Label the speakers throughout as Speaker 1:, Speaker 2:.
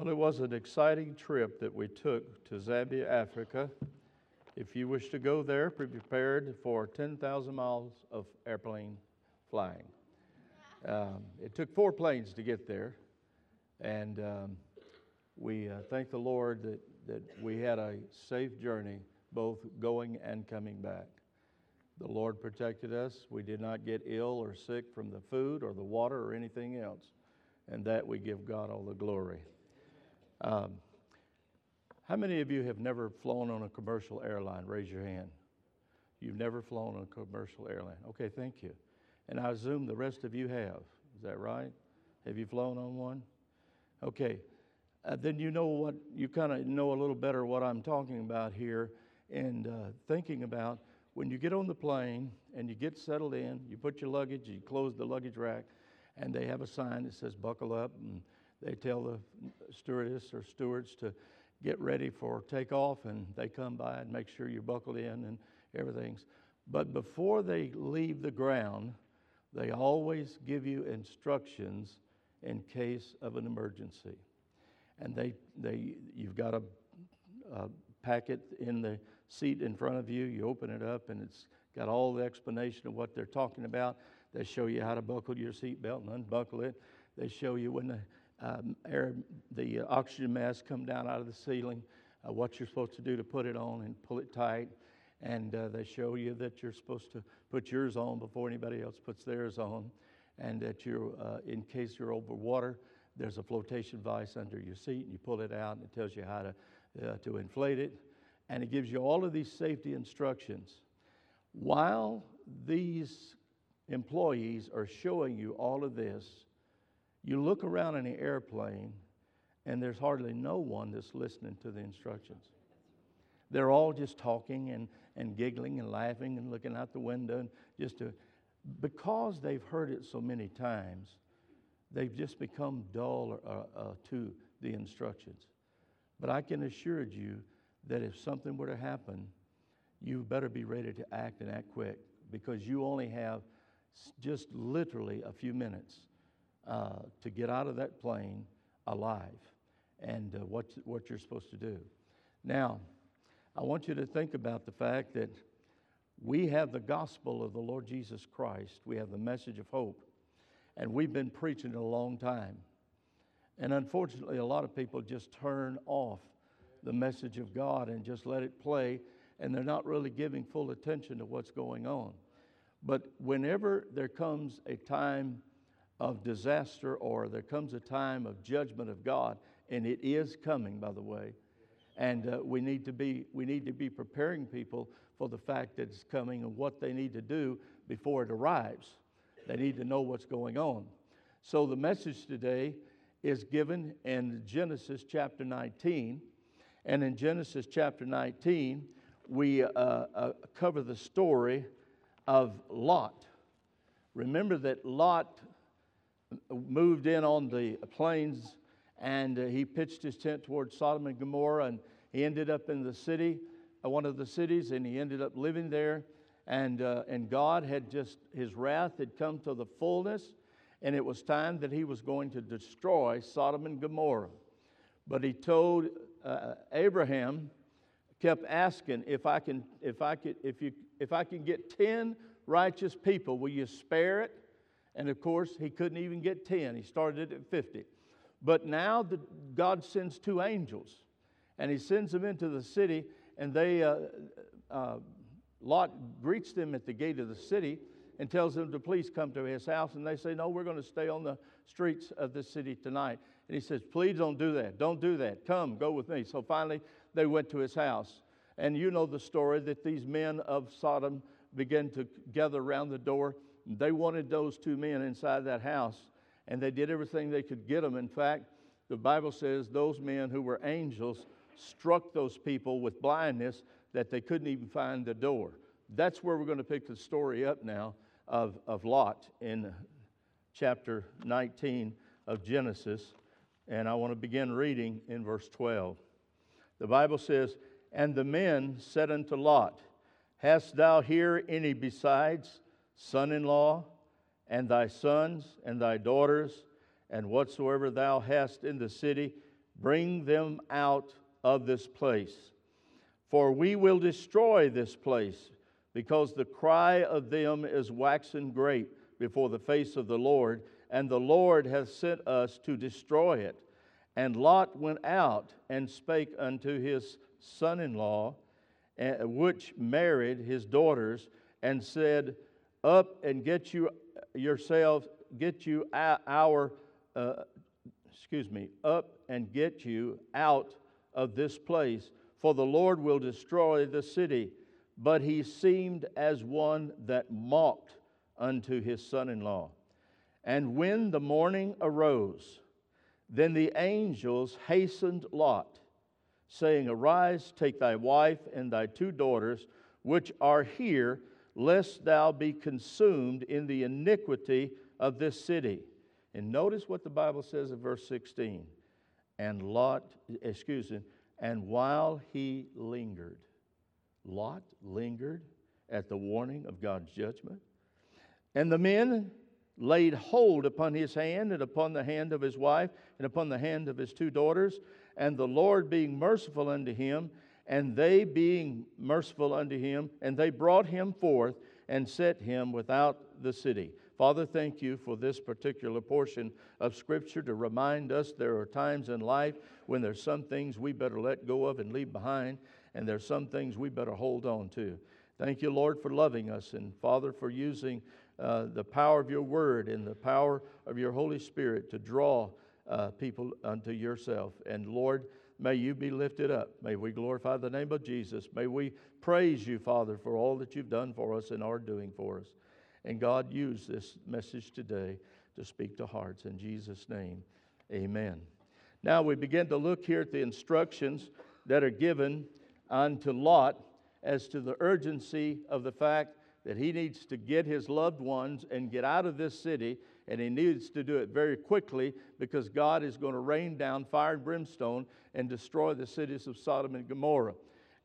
Speaker 1: Well, it was an exciting trip that we took to Zambia, Africa. If you wish to go there, be prepared for 10,000 miles of airplane flying. Um, it took four planes to get there, and um, we uh, thank the Lord that, that we had a safe journey, both going and coming back. The Lord protected us. We did not get ill or sick from the food or the water or anything else, and that we give God all the glory. Um, how many of you have never flown on a commercial airline? Raise your hand. You've never flown on a commercial airline. Okay, thank you. And I assume the rest of you have. Is that right? Have you flown on one? Okay. Uh, then you know what, you kind of know a little better what I'm talking about here and uh, thinking about when you get on the plane and you get settled in, you put your luggage, you close the luggage rack, and they have a sign that says buckle up, and they tell the stewardess or stewards to get ready for takeoff, and they come by and make sure you're buckled in and everything's. But before they leave the ground, they always give you instructions in case of an emergency. And they, they, you've got a, a packet in the seat in front of you. You open it up, and it's got all the explanation of what they're talking about. They show you how to buckle your seatbelt and unbuckle it. They show you when the um, air, the oxygen mask come down out of the ceiling, uh, what you're supposed to do to put it on and pull it tight. And uh, they show you that you're supposed to put yours on before anybody else puts theirs on, and that you're, uh, in case you're over water, there's a flotation device under your seat, and you pull it out, and it tells you how to, uh, to inflate it. And it gives you all of these safety instructions. While these employees are showing you all of this, you look around in the airplane, and there's hardly no one that's listening to the instructions. They're all just talking and, and giggling and laughing and looking out the window and just to, because they've heard it so many times, they've just become dull uh, uh, to the instructions. But I can assure you that if something were to happen, you better be ready to act and act quick because you only have just literally a few minutes uh, to get out of that plane alive and uh, what, what you're supposed to do. Now, I want you to think about the fact that we have the gospel of the Lord Jesus Christ, we have the message of hope, and we've been preaching it a long time. And unfortunately, a lot of people just turn off the message of God and just let it play, and they're not really giving full attention to what's going on. But whenever there comes a time of disaster or there comes a time of judgment of God, and it is coming, by the way. And uh, we, need to be, we need to be preparing people for the fact that it's coming and what they need to do before it arrives. They need to know what's going on. So the message today is given in Genesis chapter 19. And in Genesis chapter 19, we uh, uh, cover the story of Lot. Remember that Lot moved in on the plains and uh, he pitched his tent towards Sodom and Gomorrah and he ended up in the city, uh, one of the cities, and he ended up living there. And, uh, and God had just, his wrath had come to the fullness, and it was time that he was going to destroy Sodom and Gomorrah. But he told uh, Abraham, kept asking if I can, if I could, if you, if I can get 10 righteous people, will you spare it? And of course, he couldn't even get 10. He started at 50. But now the, God sends two angels, and he sends them into the city, and they, uh, uh, Lot greets them at the gate of the city and tells them to please come to his house. And they say, No, we're going to stay on the streets of the city tonight. And he says, Please don't do that. Don't do that. Come, go with me. So finally, they went to his house. And you know the story that these men of Sodom began to gather around the door they wanted those two men inside that house, and they did everything they could get them. In fact, the Bible says those men who were angels struck those people with blindness that they couldn't even find the door. That's where we're going to pick the story up now of, of Lot in chapter 19 of Genesis. And I want to begin reading in verse 12. The Bible says, And the men said unto Lot, Hast thou here any besides son in law, and thy sons, and thy daughters, and whatsoever thou hast in the city, bring them out of this place. For we will destroy this place, because the cry of them is waxen great before the face of the Lord, and the Lord hath sent us to destroy it. And Lot went out and spake unto his son in law, eh, which married his daughters, and said, Up and get you yourselves, get you our, uh, excuse me, up and get you out of this place, for the Lord will destroy the city. But he seemed as one that mocked unto his son in law. And when the morning arose, then the angels hastened Lot, saying, Arise, take thy wife and thy two daughters, which are here, lest thou be consumed in the iniquity of this city. And notice what the Bible says in verse 16. And Lot, excuse me, and while he lingered, Lot lingered at the warning of God's judgment. And the men laid hold upon his hand and upon the hand of his wife and upon the hand of his two daughters. And the Lord being merciful unto him, and they being merciful unto him, and they brought him forth and set him without the city. Father, thank you for this particular portion of Scripture to remind us there are times in life when there's some things we better let go of and leave behind, and there's some things we better hold on to. Thank you, Lord, for loving us, and Father, for using uh, the power of your word and the power of your Holy Spirit to draw uh, people unto yourself. And Lord, may you be lifted up. May we glorify the name of Jesus. May we praise you, Father, for all that you've done for us and are doing for us. And God, use this message today to speak to hearts. In Jesus' name, amen. Now we begin to look here at the instructions that are given unto Lot as to the urgency of the fact that he needs to get his loved ones and get out of this city, and he needs to do it very quickly because God is going to rain down fire and brimstone and destroy the cities of Sodom and Gomorrah.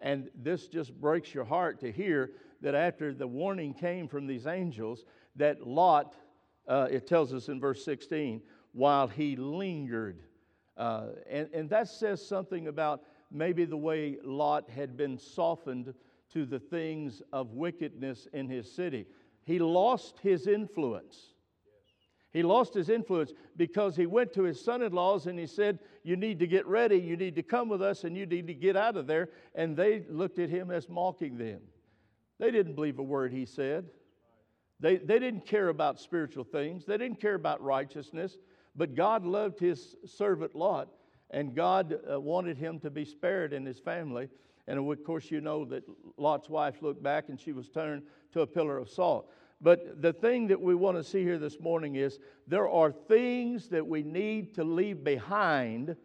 Speaker 1: And this just breaks your heart to hear that after the warning came from these angels, that Lot, uh, it tells us in verse 16, while he lingered. Uh, and, and that says something about maybe the way Lot had been softened to the things of wickedness in his city. He lost his influence. He lost his influence because he went to his son in laws and he said, You need to get ready, you need to come with us, and you need to get out of there. And they looked at him as mocking them. They didn't believe a word he said. They, they didn't care about spiritual things, they didn't care about righteousness. But God loved his servant Lot, and God uh, wanted him to be spared in his family. And of course, you know that Lot's wife looked back and she was turned to a pillar of salt. But the thing that we want to see here this morning is there are things that we need to leave behind,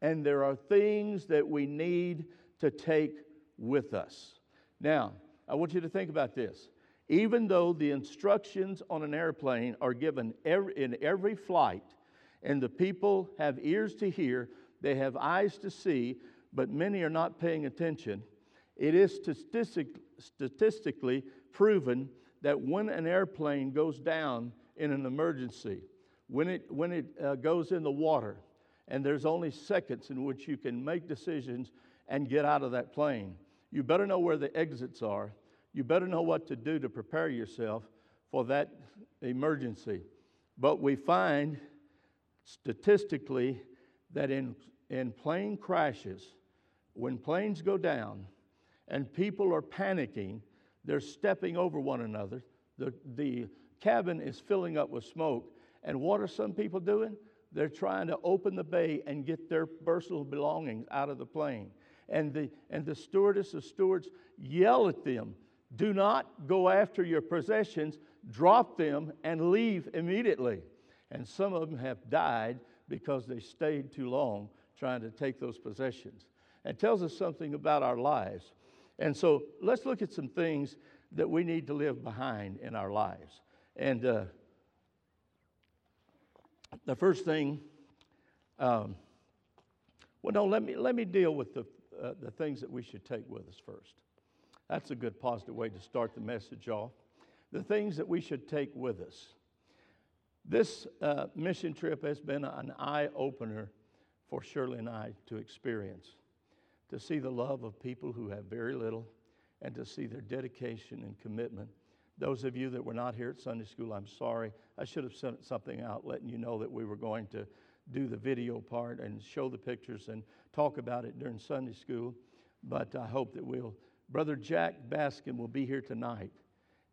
Speaker 1: and there are things that we need to take with us. Now, I want you to think about this. Even though the instructions on an airplane are given every, in every flight, and the people have ears to hear, they have eyes to see, but many are not paying attention, it is statistic, statistically proven that when an airplane goes down in an emergency, when it, when it uh, goes in the water, and there's only seconds in which you can make decisions and get out of that plane, you better know where the exits are. You better know what to do to prepare yourself for that emergency. But we find statistically that in, in plane crashes, when planes go down and people are panicking, they're stepping over one another. The, the cabin is filling up with smoke. And what are some people doing? They're trying to open the bay and get their personal belongings out of the plane. And the, and the stewardess, the stewards yell at them do not go after your possessions, drop them and leave immediately. And some of them have died because they stayed too long trying to take those possessions. It tells us something about our lives. And so let's look at some things that we need to live behind in our lives. And uh, the first thing, um, well, no, let me, let me deal with the, uh, the things that we should take with us first. That's a good positive way to start the message off. The things that we should take with us. This uh, mission trip has been an eye opener for Shirley and I to experience. To see the love of people who have very little and to see their dedication and commitment. Those of you that were not here at Sunday school, I'm sorry. I should have sent something out letting you know that we were going to do the video part and show the pictures and talk about it during Sunday school. But I hope that we'll. Brother Jack Baskin will be here tonight.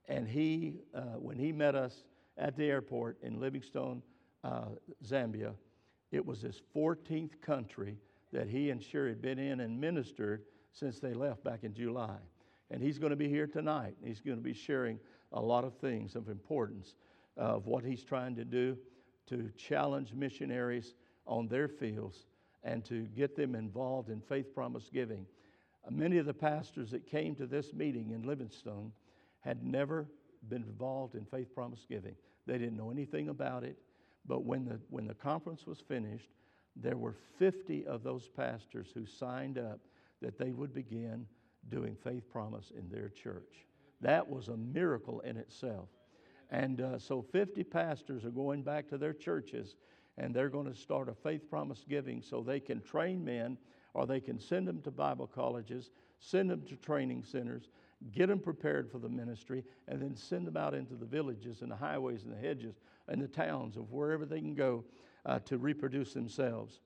Speaker 1: And he, uh, when he met us at the airport in Livingstone, uh, Zambia, it was his 14th country that he and Sherry had been in and ministered since they left back in July. And he's going to be here tonight. He's going to be sharing a lot of things of importance of what he's trying to do to challenge missionaries on their fields and to get them involved in faith promise giving. Many of the pastors that came to this meeting in Livingstone had never been involved in faith promise giving. They didn't know anything about it. But when the, when the conference was finished, there were 50 of those pastors who signed up that they would begin doing faith promise in their church. That was a miracle in itself. And uh, so 50 pastors are going back to their churches and they're going to start a faith promise giving so they can train men or they can send them to Bible colleges, send them to training centers, get them prepared for the ministry, and then send them out into the villages and the highways and the hedges and the towns of wherever they can go uh, to reproduce themselves.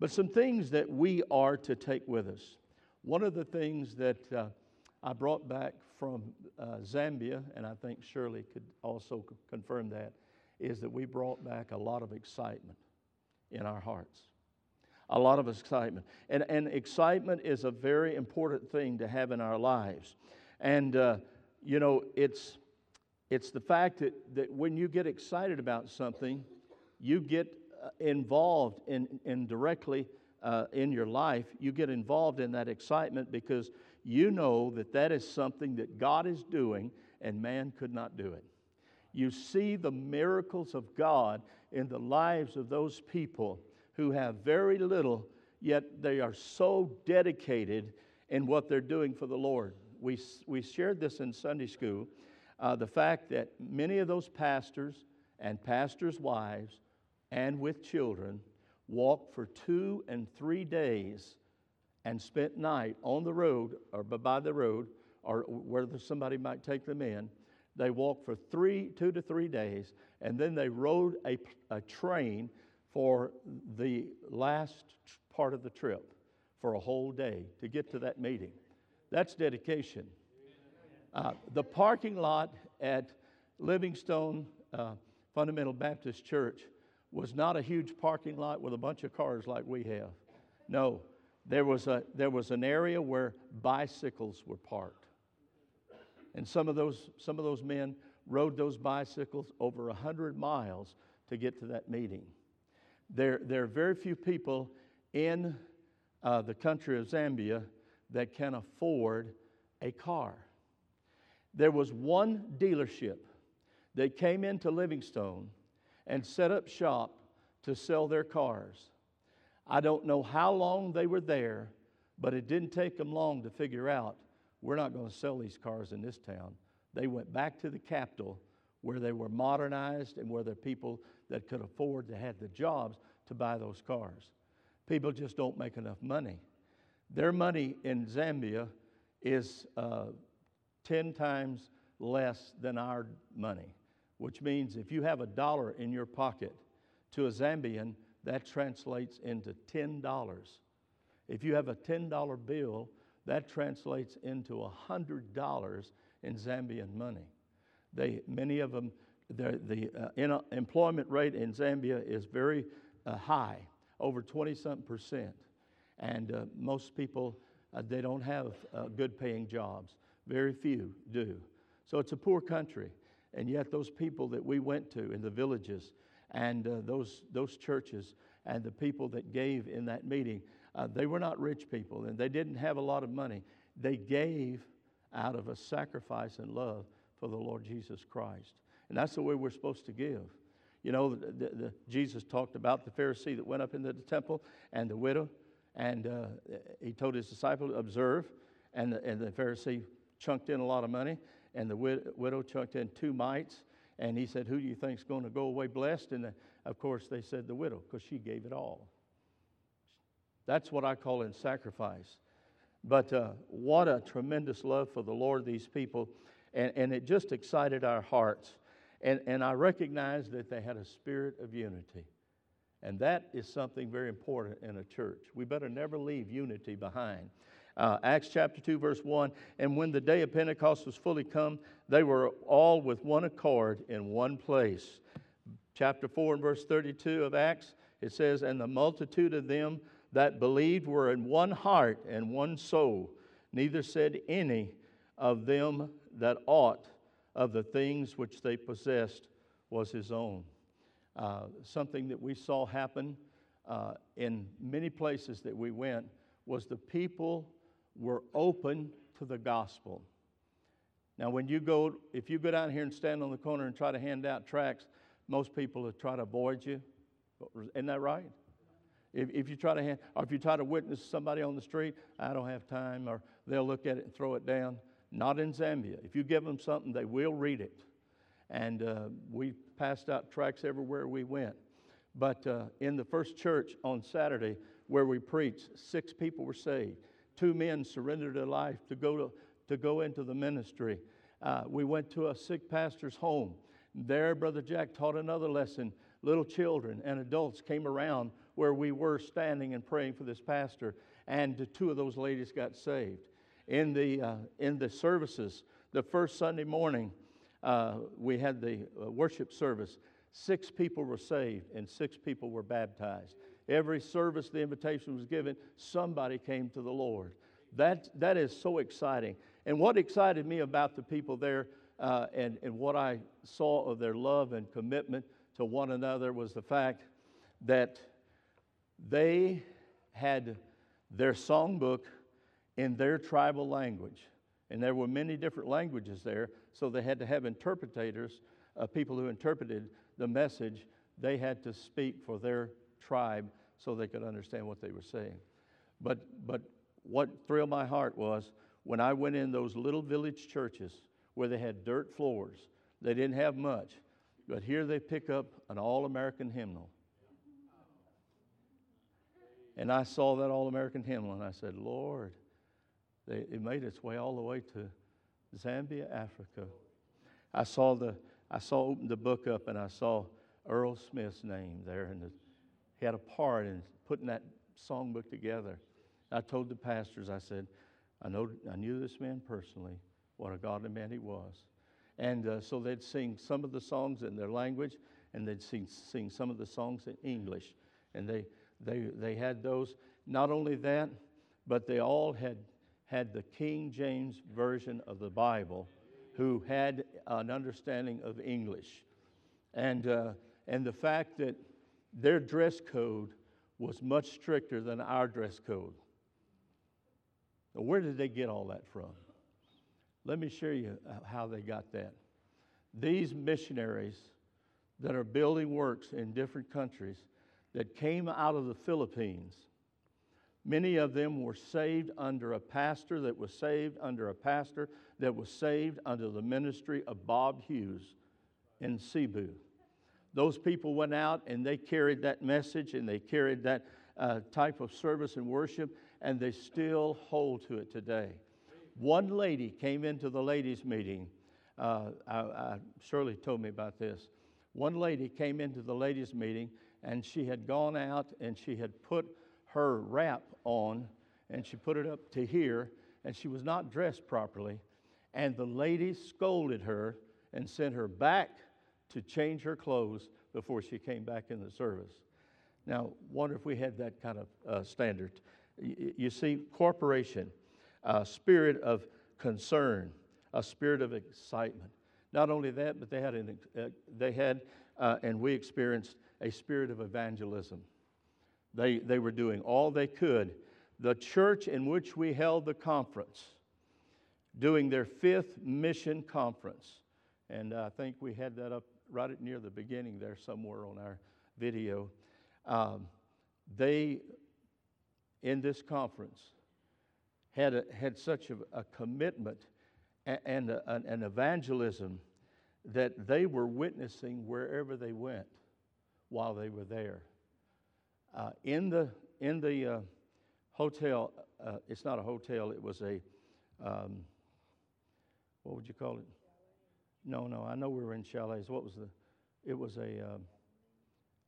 Speaker 1: But some things that we are to take with us. One of the things that uh, I brought back from uh, Zambia, and I think Shirley could also c- confirm that, is that we brought back a lot of excitement in our hearts. A lot of excitement. And, and excitement is a very important thing to have in our lives. And, uh, you know, it's, it's the fact that, that when you get excited about something, you get uh, involved in, in directly uh, in your life, you get involved in that excitement because you know that that is something that God is doing and man could not do it. You see the miracles of God in the lives of those people who have very little, yet they are so dedicated in what they're doing for the Lord. We, we shared this in Sunday school uh, the fact that many of those pastors and pastors' wives and with children walked for two and three days and spent night on the road or by the road or where somebody might take them in. They walked for three, two to three days, and then they rode a, a train for the last part of the trip for a whole day to get to that meeting. That's dedication. Uh, the parking lot at Livingstone uh, Fundamental Baptist Church was not a huge parking lot with a bunch of cars like we have. No, there was, a, there was an area where bicycles were parked. And some of those, some of those men rode those bicycles over 100 miles to get to that meeting. There, there are very few people in uh, the country of Zambia that can afford a car. There was one dealership that came into Livingstone and set up shop to sell their cars. I don't know how long they were there, but it didn't take them long to figure out we're not going to sell these cars in this town. They went back to the capital where they were modernized and where the people that could afford to have the jobs to buy those cars. People just don't make enough money. Their money in Zambia is uh, 10 times less than our money, which means if you have a dollar in your pocket to a Zambian, that translates into $10. If you have a $10 bill, that translates into $100 in Zambian money. They, many of them, the uh, employment rate in Zambia is very uh, high, over 20 something percent. And uh, most people, uh, they don't have uh, good paying jobs. Very few do. So it's a poor country. And yet, those people that we went to in the villages and uh, those, those churches and the people that gave in that meeting, uh, they were not rich people and they didn't have a lot of money. They gave out of a sacrifice and love for the Lord Jesus Christ. And that's the way we're supposed to give. You know, the, the, Jesus talked about the Pharisee that went up into the temple and the widow, and uh, he told his disciple, observe, and the, and the Pharisee chunked in a lot of money, and the wid- widow chunked in two mites, and he said, who do you think's going to go away blessed? And the, of course, they said the widow, because she gave it all. That's what I call in sacrifice. But uh, what a tremendous love for the Lord, these people. And, and it just excited our hearts. And, and I recognized that they had a spirit of unity. And that is something very important in a church. We better never leave unity behind. Uh, Acts chapter 2, verse 1 And when the day of Pentecost was fully come, they were all with one accord in one place. Chapter 4 and verse 32 of Acts, it says, And the multitude of them that believed were in one heart and one soul. Neither said any of them that ought of the things which they possessed was his own. Uh, something that we saw happen uh, in many places that we went was the people were open to the gospel. Now, when you go, if you go down here and stand on the corner and try to hand out tracts, most people will try to avoid you. Isn't that right? If, if you try to hand, or if you try to witness somebody on the street, I don't have time, or they'll look at it and throw it down. Not in Zambia. If you give them something, they will read it. And uh, we passed out tracts everywhere we went. But uh, in the first church on Saturday, where we preached, six people were saved. Two men surrendered their life to go, to, to go into the ministry. Uh, we went to a sick pastor's home. There, Brother Jack taught another lesson. Little children and adults came around where we were standing and praying for this pastor, and two of those ladies got saved. In the, uh, in the services, the first Sunday morning, uh, we had the uh, worship service. Six people were saved and six people were baptized. Every service the invitation was given, somebody came to the Lord. That, that is so exciting. And what excited me about the people there uh, and, and what I saw of their love and commitment to one another was the fact that they had their songbook in their tribal language. And there were many different languages there, so they had to have interpreters, uh, people who interpreted the message. They had to speak for their tribe so they could understand what they were saying. But, but what thrilled my heart was when I went in those little village churches where they had dirt floors, they didn't have much, but here they pick up an all American hymnal. And I saw that all American hymnal and I said, Lord, they, it made its way all the way to Zambia, Africa. I saw the I saw opened the book up and I saw Earl Smith's name there, and the, he had a part in putting that songbook together. I told the pastors, I said, I know I knew this man personally, what a godly man he was, and uh, so they'd sing some of the songs in their language, and they'd sing sing some of the songs in English, and they they they had those. Not only that, but they all had had the King James Version of the Bible who had an understanding of English. And, uh, and the fact that their dress code was much stricter than our dress code. Now, where did they get all that from? Let me show you how they got that. These missionaries that are building works in different countries that came out of the Philippines Many of them were saved under a pastor that was saved under a pastor that was saved under the ministry of Bob Hughes in Cebu. Those people went out and they carried that message and they carried that uh, type of service and worship, and they still hold to it today. One lady came into the ladies' meeting. Uh, I, I, Shirley told me about this. One lady came into the ladies' meeting, and she had gone out and she had put her wrap on and she put it up to here and she was not dressed properly. And the lady scolded her and sent her back to change her clothes before she came back in the service. Now, wonder if we had that kind of uh, standard. You see, corporation, a spirit of concern, a spirit of excitement. Not only that, but they had, an, uh, they had uh, and we experienced a spirit of evangelism. They, they were doing all they could. The church in which we held the conference, doing their fifth mission conference, and I think we had that up right at near the beginning there somewhere on our video. Um, they, in this conference, had, a, had such a, a commitment and, a, an evangelism that they were witnessing wherever they went while they were there uh, in the, in the uh, hotel. Uh, it's not a hotel. It was a, um, what would you call it? No, no. I know we were in chalets. What was the? It was a, um,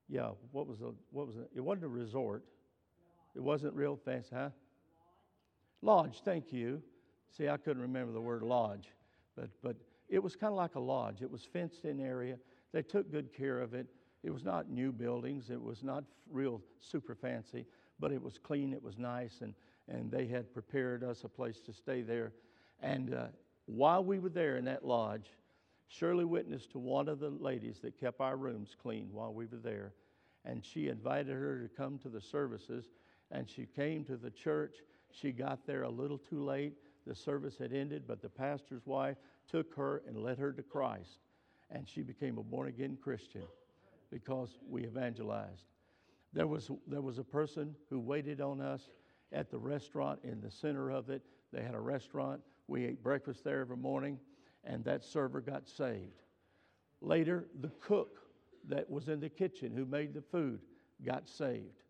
Speaker 1: yeah. What was the? What was it? It wasn't a resort. It wasn't real fancy, huh? Lodge. Thank you. See, I couldn't remember the word lodge, but but it was kind of like a lodge. It was fenced in area. They took good care of it. It was not new buildings. It was not real super fancy, but it was clean. It was nice, and and they had prepared us a place to stay there. And uh, while we were there in that lodge, Shirley witnessed to one of the ladies that kept our rooms clean while we were there, and she invited her to come to the services. And she came to the church. She got there a little too late. The service had ended, but the pastor's wife took her and led her to Christ. And she became a born again Christian because we evangelized. There was, there was a person who waited on us at the restaurant in the center of it. They had a restaurant. We ate breakfast there every morning, and that server got saved. Later, the cook that was in the kitchen who made the food got saved.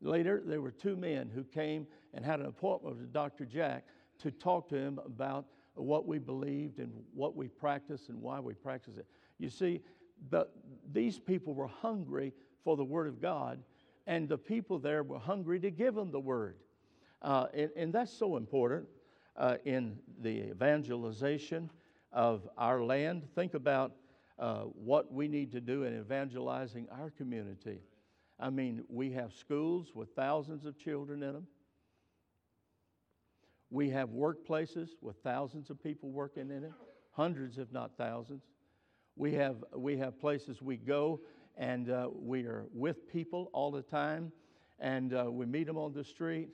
Speaker 1: Later, there were two men who came and had an appointment with Dr. Jack to talk to him about what we believed and what we practiced and why we practice it. You see, the, these people were hungry for the Word of God, and the people there were hungry to give them the Word. Uh, and, and, that's so important uh, in the evangelization of our land. Think about uh, what we need to do in evangelizing our community. I mean, we have schools with thousands of children in them. We have workplaces with thousands of people working in it, hundreds, if not thousands. We have, we have places we go and uh, we are with people all the time, and uh, we meet them on the street,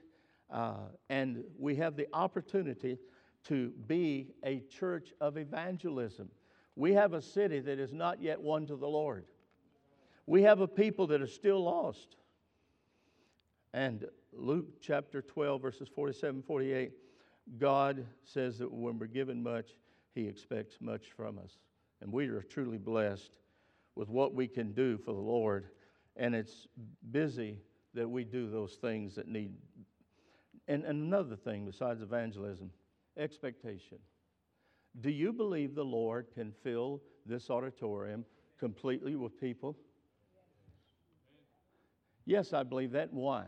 Speaker 1: uh, and we have the opportunity to be a church of evangelism. We have a city that is not yet won to the Lord. We have a people that are still lost. And Luke chapter 12, verses 47 48, God says that when we're given much, He expects much from us. And we are truly blessed with what we can do for the Lord. And it's busy that we do those things that need. And, and another thing besides evangelism expectation. Do you believe the Lord can fill this auditorium completely with people? Yes, I believe that. Why?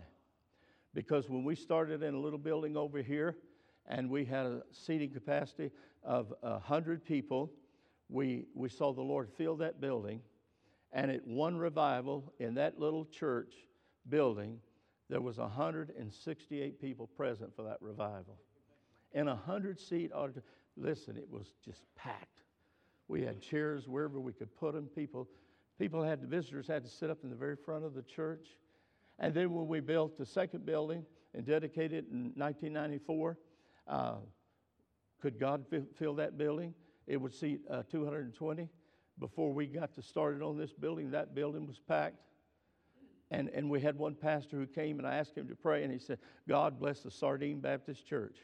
Speaker 1: Because when we started in a little building over here and we had a seating capacity of 100 people, we, we saw the Lord fill that building. And at one revival in that little church building, there was 168 people present for that revival. In a 100 seat auditorium, listen, it was just packed. We had chairs wherever we could put them. People, people had, visitors had to sit up in the very front of the church. And then when we built the second building and dedicated it in 1994, uh, could God fill that building? It would seat uh, 220. Before we got to started on this building, that building was packed. And, and we had one pastor who came and I asked him to pray, and he said, God bless the Sardine Baptist Church.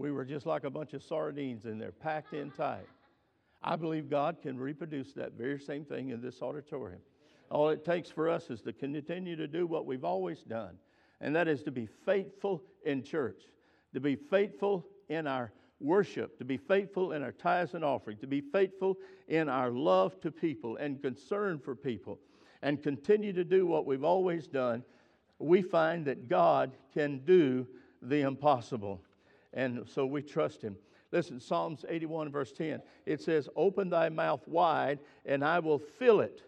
Speaker 1: We were just like a bunch of sardines in there, packed in tight. I believe God can reproduce that very same thing in this auditorium. All it takes for us is to continue to do what we've always done, and that is to be faithful in church, to be faithful in our worship, to be faithful in our tithes and offering, to be faithful in our love to people and concern for people, and continue to do what we've always done, we find that God can do the impossible. And so we trust Him. Listen, Psalms 81, verse 10, it says, Open thy mouth wide, and I will fill it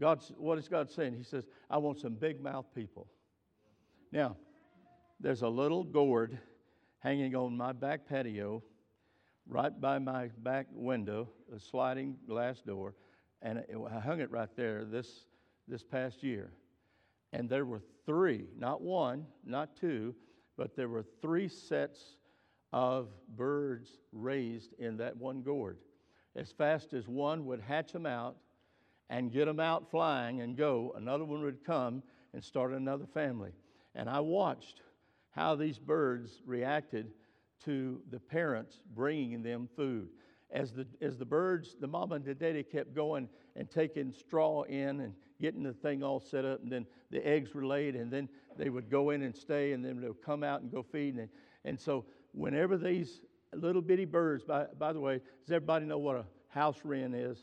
Speaker 1: God's, what is God saying? He says, I want some big mouth people. Now, there's a little gourd hanging on my back patio, right by my back window, a sliding glass door, and it, I hung it right there this, this past year. And there were three, not one, not two, but there were three sets of birds raised in that one gourd. As fast as one would hatch them out, and get them out flying and go, another one would come and start another family. And I watched how these birds reacted to the parents bringing them food. as the, as the birds, the mama and the daddy kept going and taking straw in and getting the thing all set up, and then the eggs were laid, and then they would go in and stay, and then they would come out and go feed. And, and so, whenever these little bitty birds, by, by the way, does everybody know what a house wren is?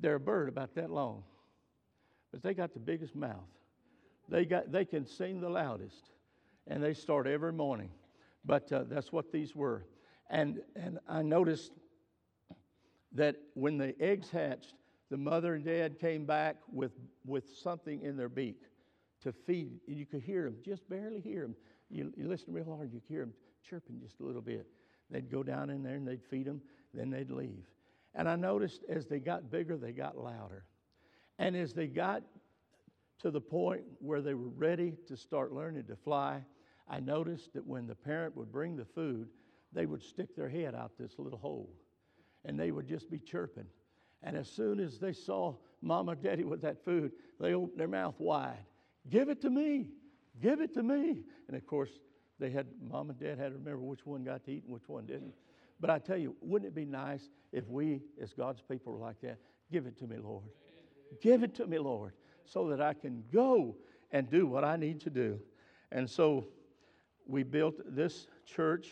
Speaker 1: They're a bird about that long, but they got the biggest mouth. They, got, they can sing the loudest, and they start every morning. But uh, that's what these were. And, and I noticed that when the eggs hatched, the mother and dad came back with, with something in their beak to feed. You could hear them, just barely hear them. You, you listen real hard, you could hear them chirping just a little bit. They'd go down in there and they'd feed them, then they'd leave. And I noticed as they got bigger, they got louder. And as they got to the point where they were ready to start learning to fly, I noticed that when the parent would bring the food, they would stick their head out this little hole and they would just be chirping. And as soon as they saw mama daddy with that food, they opened their mouth wide. Give it to me. Give it to me. And of course, they had mom and dad had to remember which one got to eat and which one didn't. But I tell you, wouldn't it be nice if we, as God's people, were like that? Give it to me, Lord. Give it to me, Lord, so that I can go and do what I need to do. And so we built this church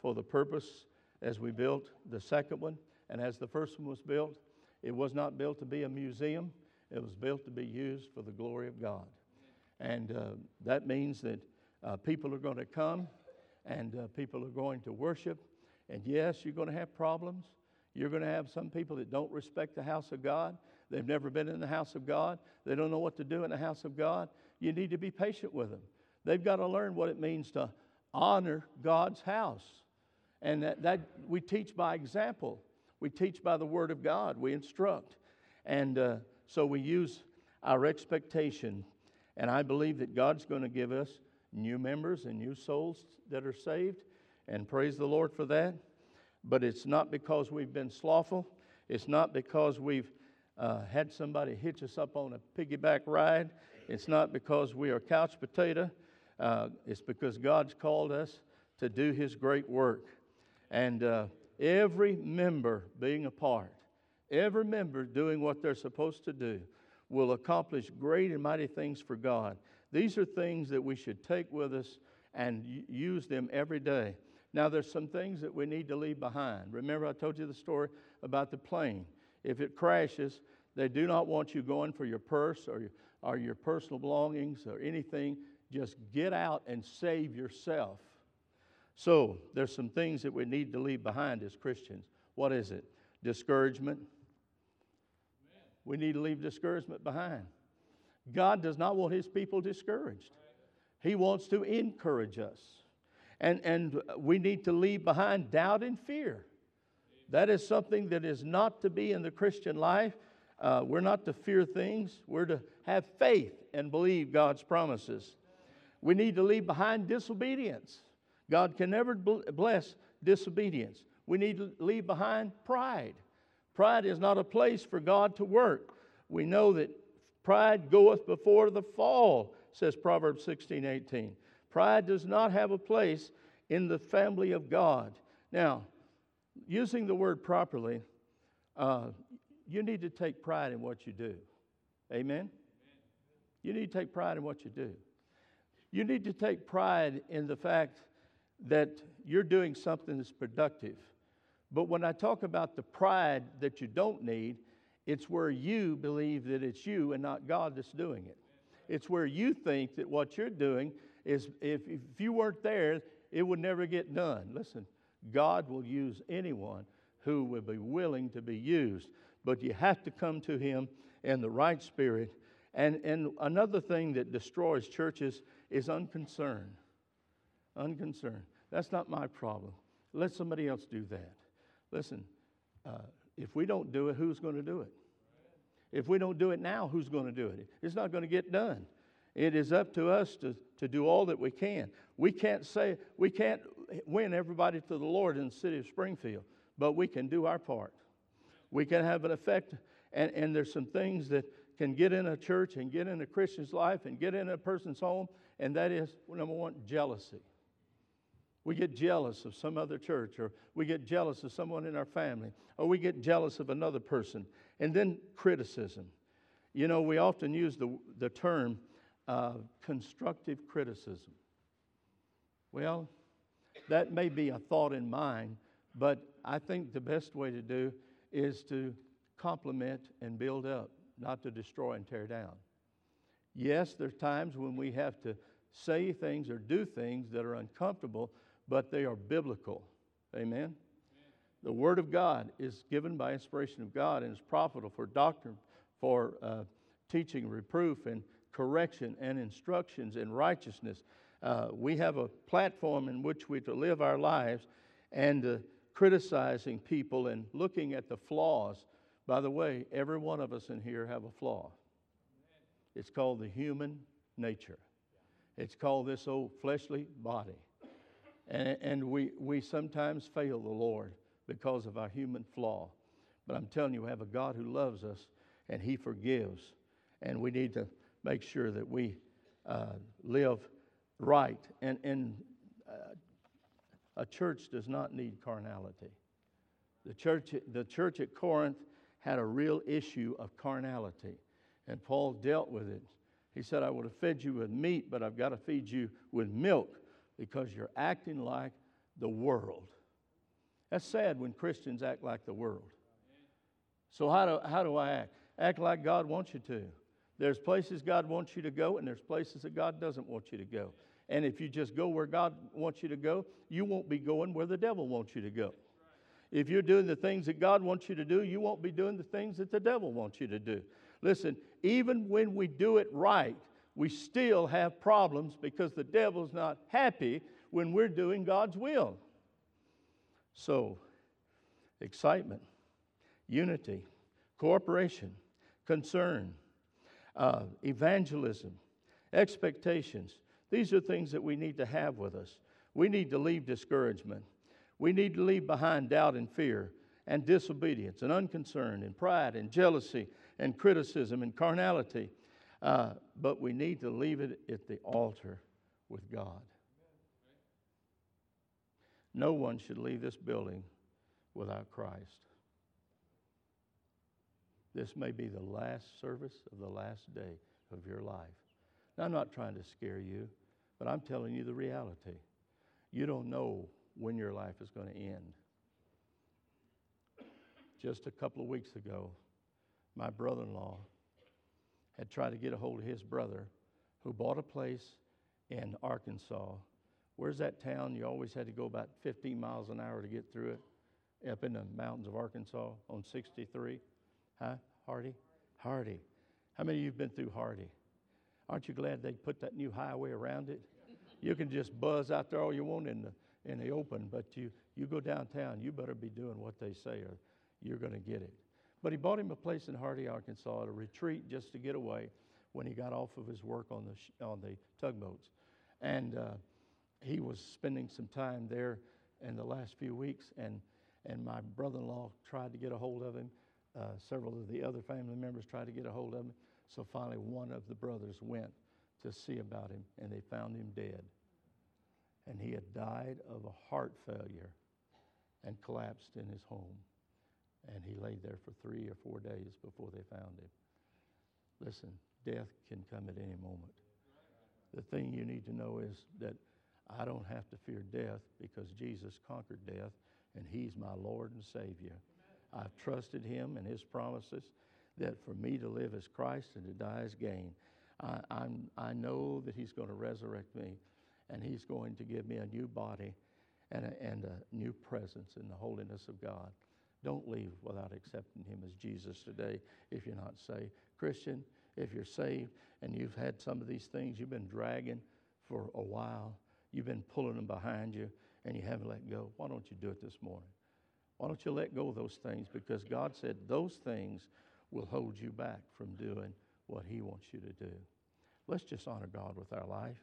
Speaker 1: for the purpose as we built the second one. And as the first one was built, it was not built to be a museum, it was built to be used for the glory of God. And uh, that means that uh, people are going to come and uh, people are going to worship. And yes, you're going to have problems. You're going to have some people that don't respect the house of God. They've never been in the house of God. They don't know what to do in the house of God. You need to be patient with them. They've got to learn what it means to honor God's house. And that, that we teach by example. We teach by the Word of God. We instruct. And uh, so we use our expectation. And I believe that God's going to give us new members and new souls that are saved. And praise the Lord for that. But it's not because we've been slothful. It's not because we've uh, had somebody hitch us up on a piggyback ride. It's not because we are couch potato. Uh, it's because God's called us to do His great work. And uh, every member being a part, every member doing what they're supposed to do, will accomplish great and mighty things for God. These are things that we should take with us and use them every day. Now, there's some things that we need to leave behind. Remember, I told you the story about the plane. If it crashes, they do not want you going for your purse or your, or your personal belongings or anything. Just get out and save yourself. So, there's some things that we need to leave behind as Christians. What is it? Discouragement. We need to leave discouragement behind. God does not want his people discouraged, he wants to encourage us. And, and we need to leave behind doubt and fear. That is something that is not to be in the Christian life. Uh, we're not to fear things, we're to have faith and believe God's promises. We need to leave behind disobedience. God can never bless disobedience. We need to leave behind pride. Pride is not a place for God to work. We know that pride goeth before the fall, says Proverbs 16 18. Pride does not have a place in the family of God. Now, using the word properly, uh, you need to take pride in what you do. Amen? You need to take pride in what you do. You need to take pride in the fact that you're doing something that's productive. But when I talk about the pride that you don't need, it's where you believe that it's you and not God that's doing it. It's where you think that what you're doing is, if, if you weren't there, it would never get done. Listen, God will use anyone who will be willing to be used, but you have to come to Him in the right spirit. And, and another thing that destroys churches is unconcern unconcerned. That's not my problem. Let somebody else do that. Listen, uh, if we don't do it, who's going to do it? If we don't do it now, who's going to do it? It's not going to get done. It is up to us to, to do all that we can. We can't say, we can't win everybody to the Lord in the city of Springfield, but we can do our part. We can have an effect, and, and there's some things that can get in a church and get in a Christian's life and get in a person's home, and that is, number one, jealousy. We get jealous of some other church, or we get jealous of someone in our family, or we get jealous of another person. And then criticism. You know, we often use the, the term uh, constructive criticism. Well, that may be a thought in mind, but I think the best way to do is to compliment and build up, not to destroy and tear down. Yes, there's times when we have to say things or do things that are uncomfortable, but they are biblical. Amen? The Word of God is given by inspiration of God and is profitable for doctrine, for uh, teaching, reproof, and correction, and instructions in righteousness. Uh, we have a platform in which we to live our lives and uh, criticizing people and looking at the flaws. By the way, every one of us in here have a flaw. It's called the human nature. It's called this old fleshly body. And, and we, we sometimes fail the Lord because of our human flaw. But I'm telling you, we have a God who loves us and He forgives. And we need to make sure that we uh, live right. And, and uh, a church does not need carnality. The church, the church at Corinth had a real issue of carnality, and Paul dealt with it. He said, I would have fed you with meat, but I've got to feed you with milk because you're acting like the world. That's sad when Christians act like the world. So, how do, how do I act? Act like God wants you to. There's places God wants you to go, and there's places that God doesn't want you to go. And if you just go where God wants you to go, you won't be going where the devil wants you to go. If you're doing the things that God wants you to do, you won't be doing the things that the devil wants you to do. Listen, even when we do it right, we still have problems because the devil's not happy when we're doing God's will. So, excitement, unity, cooperation, concern, uh, evangelism, expectations, these are things that we need to have with us. We need to leave discouragement. We need to leave behind doubt and fear and disobedience and unconcern and pride and jealousy and criticism and carnality. Uh, but we need to leave it at the altar with God. No one should leave this building without Christ. This may be the last service of the last day of your life. Now, I'm not trying to scare you, but I'm telling you the reality. You don't know when your life is going to end. Just a couple of weeks ago, my brother in law had tried to get a hold of his brother who bought a place in Arkansas. Where's that town? You always had to go about 15 miles an hour to get through it, up in the mountains of Arkansas on 63. Huh? Hardy? Hardy. How many of you have been through Hardy? Aren't you glad they put that new highway around it? You can just buzz out there all you want in the, in the open, but you, you go downtown, you better be doing what they say or you're going to get it. But he bought him a place in Hardy, Arkansas, at a retreat just to get away when he got off of his work on the, on the tugboats. And uh, he was spending some time there in the last few weeks, and, and my brother in law tried to get a hold of him. Uh, several of the other family members tried to get a hold of him. So finally, one of the brothers went to see about him, and they found him dead. And he had died of a heart failure and collapsed in his home. And he lay there for three or four days before they found him. Listen, death can come at any moment. The thing you need to know is that I don't have to fear death because Jesus conquered death and he's my Lord and Savior. I've trusted him and his promises that for me to live as Christ and to die as gain. I, I'm, I know that He's going to resurrect me and He's going to give me a new body and a, and a new presence in the holiness of God. Don't leave without accepting Him as Jesus today if you're not saved. Christian, if you're saved and you've had some of these things you've been dragging for a while, you've been pulling them behind you, and you haven't let go, why don't you do it this morning? Why don't you let go of those things? Because God said those things will hold you back from doing what He wants you to do. Let's just honor God with our life.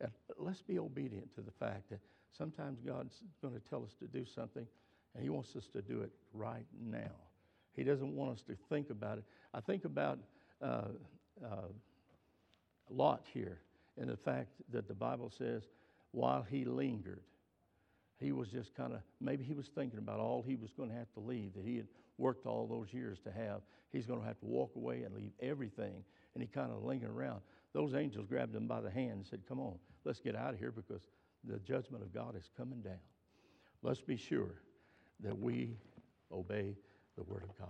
Speaker 1: And let's be obedient to the fact that sometimes God's going to tell us to do something, and He wants us to do it right now. He doesn't want us to think about it. I think about uh, uh, Lot here and the fact that the Bible says, while he lingered, he was just kind of, maybe he was thinking about all he was going to have to leave that he had worked all those years to have. He's going to have to walk away and leave everything. And he kind of lingered around. Those angels grabbed him by the hand and said, Come on, let's get out of here because the judgment of God is coming down. Let's be sure that we obey the Word of God.